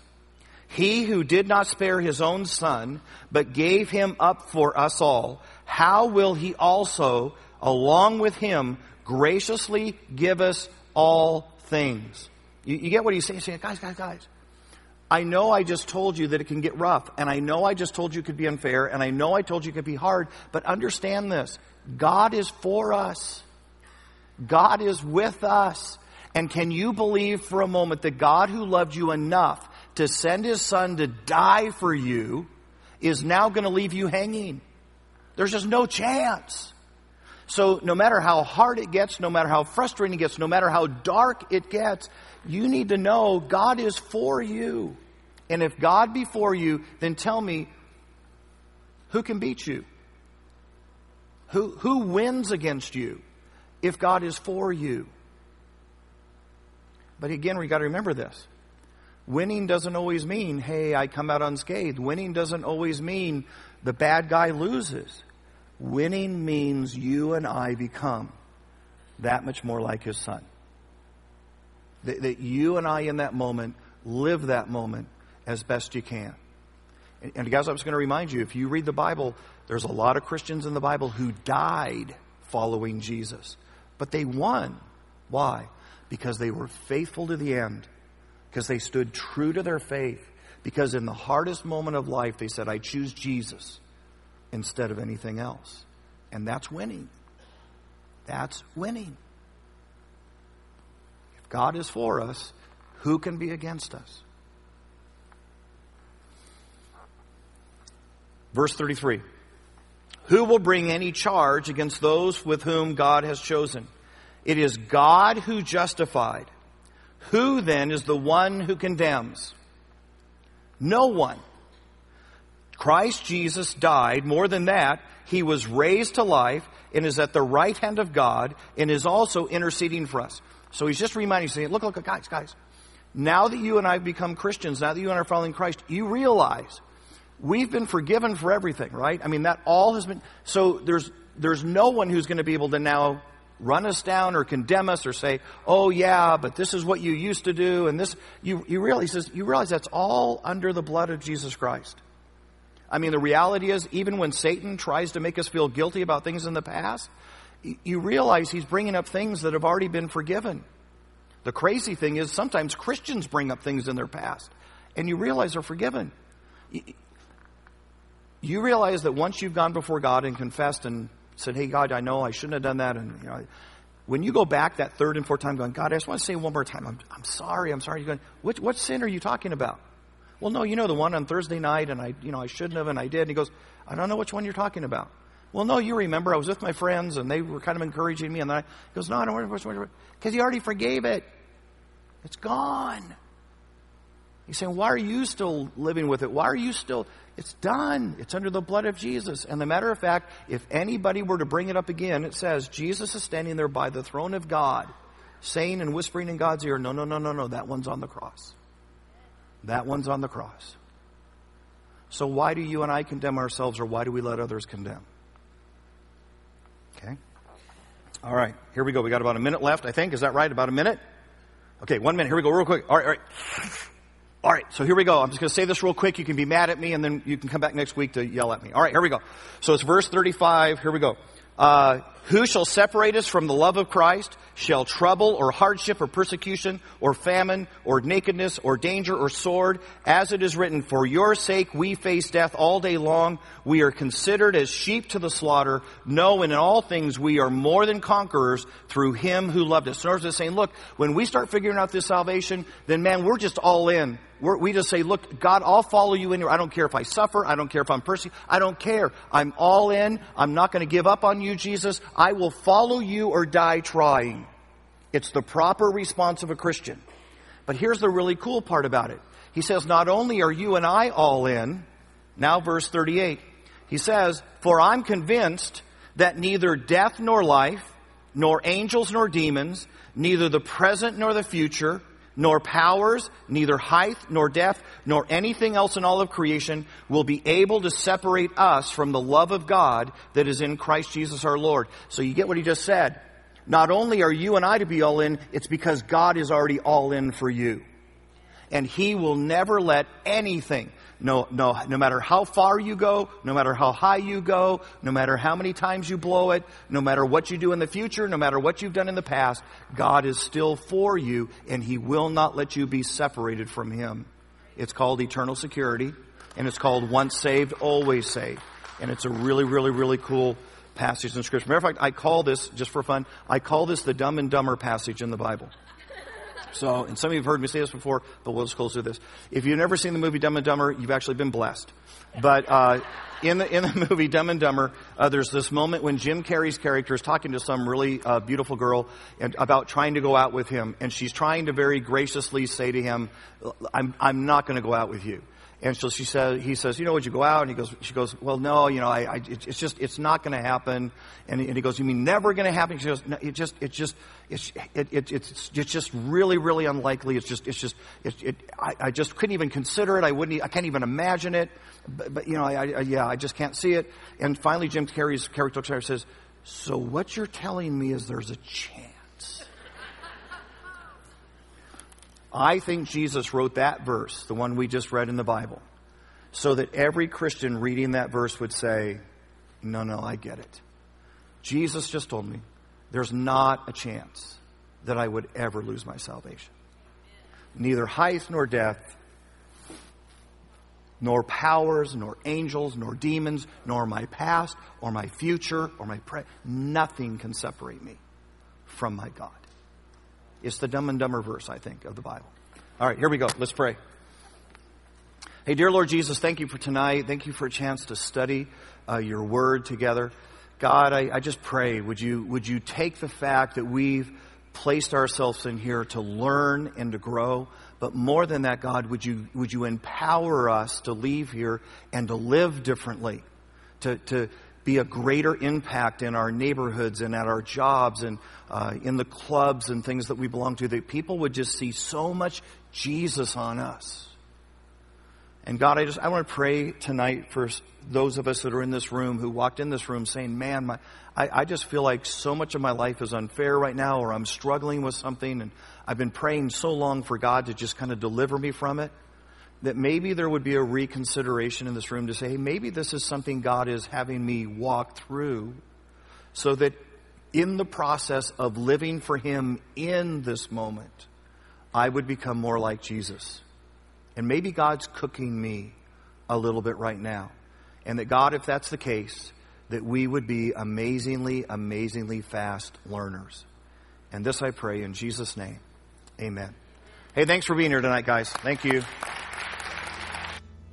He who did not spare his own son, but gave him up for us all, how will he also, along with him, graciously give us all things? You, you get what he's saying? He's saying, guys, guys, guys. I know I just told you that it can get rough, and I know I just told you it could be unfair, and I know I told you it could be hard, but understand this. God is for us. God is with us. And can you believe for a moment that God who loved you enough to send his son to die for you is now going to leave you hanging? There's just no chance. So no matter how hard it gets, no matter how frustrating it gets, no matter how dark it gets, you need to know God is for you. And if God be for you, then tell me, who can beat you? Who, who wins against you if God is for you? But again, we got to remember this. Winning doesn't always mean, hey, I come out unscathed. Winning doesn't always mean the bad guy loses. Winning means you and I become that much more like his son. That, that you and I in that moment live that moment as best you can. And, and guys, I was going to remind you if you read the Bible, there's a lot of Christians in the Bible who died following Jesus, but they won. Why? Because they were faithful to the end, because they stood true to their faith, because in the hardest moment of life, they said, I choose Jesus instead of anything else. And that's winning. That's winning. If God is for us, who can be against us? Verse 33 Who will bring any charge against those with whom God has chosen? It is God who justified. Who then is the one who condemns? No one. Christ Jesus died. More than that, he was raised to life and is at the right hand of God and is also interceding for us. So he's just reminding you, saying, look, look, guys, guys. Now that you and I have become Christians, now that you and I are following Christ, you realize we've been forgiven for everything, right? I mean, that all has been, so there's, there's no one who's going to be able to now run us down or condemn us or say, oh yeah, but this is what you used to do and this, you, you realize, you realize that's all under the blood of Jesus Christ. I mean, the reality is, even when Satan tries to make us feel guilty about things in the past, you realize he's bringing up things that have already been forgiven. The crazy thing is, sometimes Christians bring up things in their past, and you realize they're forgiven. You realize that once you've gone before God and confessed and said, "Hey, God, I know I shouldn't have done that," and you know, when you go back that third and fourth time, going, "God, I just want to say one more time, I'm, I'm sorry, I'm sorry," you're going, "What, what sin are you talking about?" Well, no, you know the one on Thursday night, and I, you know, I shouldn't have, and I did. And he goes, I don't know which one you're talking about. Well, no, you remember I was with my friends, and they were kind of encouraging me, and then I, he goes, no, I don't remember which one. Because he already forgave it. It's gone. He's saying, why are you still living with it? Why are you still? It's done. It's under the blood of Jesus. And the matter of fact, if anybody were to bring it up again, it says Jesus is standing there by the throne of God, saying and whispering in God's ear, no, no, no, no, no, that one's on the cross. That one's on the cross. So why do you and I condemn ourselves or why do we let others condemn? Okay. All right. Here we go. We got about a minute left, I think. Is that right? About a minute? Okay, one minute. Here we go, real quick. All right, all right. All right, so here we go. I'm just going to say this real quick. You can be mad at me, and then you can come back next week to yell at me. All right, here we go. So it's verse 35. Here we go. Uh, who shall separate us from the love of Christ? Shall trouble or hardship or persecution or famine or nakedness or danger or sword? As it is written, for your sake we face death all day long. We are considered as sheep to the slaughter. No, and in all things we are more than conquerors through him who loved us. In other saying, look, when we start figuring out this salvation, then man, we're just all in. We're, we just say, look, God, I'll follow you in here. I don't care if I suffer. I don't care if I'm persecuted. I don't care. I'm all in. I'm not going to give up on you, Jesus. I will follow you or die trying. It's the proper response of a Christian. But here's the really cool part about it. He says, not only are you and I all in, now verse 38, he says, for I'm convinced that neither death nor life, nor angels nor demons, neither the present nor the future, nor powers, neither height nor depth, nor anything else in all of creation will be able to separate us from the love of God that is in Christ Jesus our Lord. So you get what he just said. Not only are you and I to be all in, it's because God is already all in for you. And he will never let anything, no, no, no matter how far you go, no matter how high you go, no matter how many times you blow it, no matter what you do in the future, no matter what you've done in the past, God is still for you and He will not let you be separated from Him. It's called eternal security and it's called once saved, always saved. And it's a really, really, really cool passage in Scripture. Matter of fact, I call this, just for fun, I call this the dumb and dumber passage in the Bible. So, and some of you have heard me say this before, but we'll just close with this. If you've never seen the movie Dumb and Dumber, you've actually been blessed. But uh, in the in the movie Dumb and Dumber, uh, there's this moment when Jim Carrey's character is talking to some really uh, beautiful girl and, about trying to go out with him, and she's trying to very graciously say to him, "I'm I'm not going to go out with you." And so she says, he says, you know, would you go out? And he goes, she goes, well, no, you know, I, I it's just, it's not going to happen. And, and he goes, you mean never going to happen? She goes, no, it just, it just, it's, it, it, it's, it's just really, really unlikely. It's just, it's just, it, it I, I just couldn't even consider it. I wouldn't, I can't even imagine it. But, but you know, I, I, yeah, I just can't see it. And finally, Jim Carrey's character says, so what you're telling me is there's a chance. I think Jesus wrote that verse, the one we just read in the Bible, so that every Christian reading that verse would say, No, no, I get it. Jesus just told me there's not a chance that I would ever lose my salvation. Neither height nor depth, nor powers, nor angels, nor demons, nor my past, or my future, or my. Nothing can separate me from my God. It's the dumb and dumber verse, I think, of the Bible. All right, here we go. Let's pray. Hey, dear Lord Jesus, thank you for tonight. Thank you for a chance to study uh, your word together. God, I, I just pray, would you, would you take the fact that we've placed ourselves in here to learn and to grow, but more than that, God, would you, would you empower us to leave here and to live differently, to, to be a greater impact in our neighborhoods and at our jobs and uh, in the clubs and things that we belong to, that people would just see so much Jesus on us. And God, I just, I want to pray tonight for those of us that are in this room who walked in this room saying, man, my, I, I just feel like so much of my life is unfair right now or I'm struggling with something and I've been praying so long for God to just kind of deliver me from it that maybe there would be a reconsideration in this room to say, hey, maybe this is something God is having me walk through so that in the process of living for Him in this moment, I would become more like Jesus. And maybe God's cooking me a little bit right now. And that God, if that's the case, that we would be amazingly, amazingly fast learners. And this I pray in Jesus' name. Amen. Hey, thanks for being here tonight, guys. Thank you.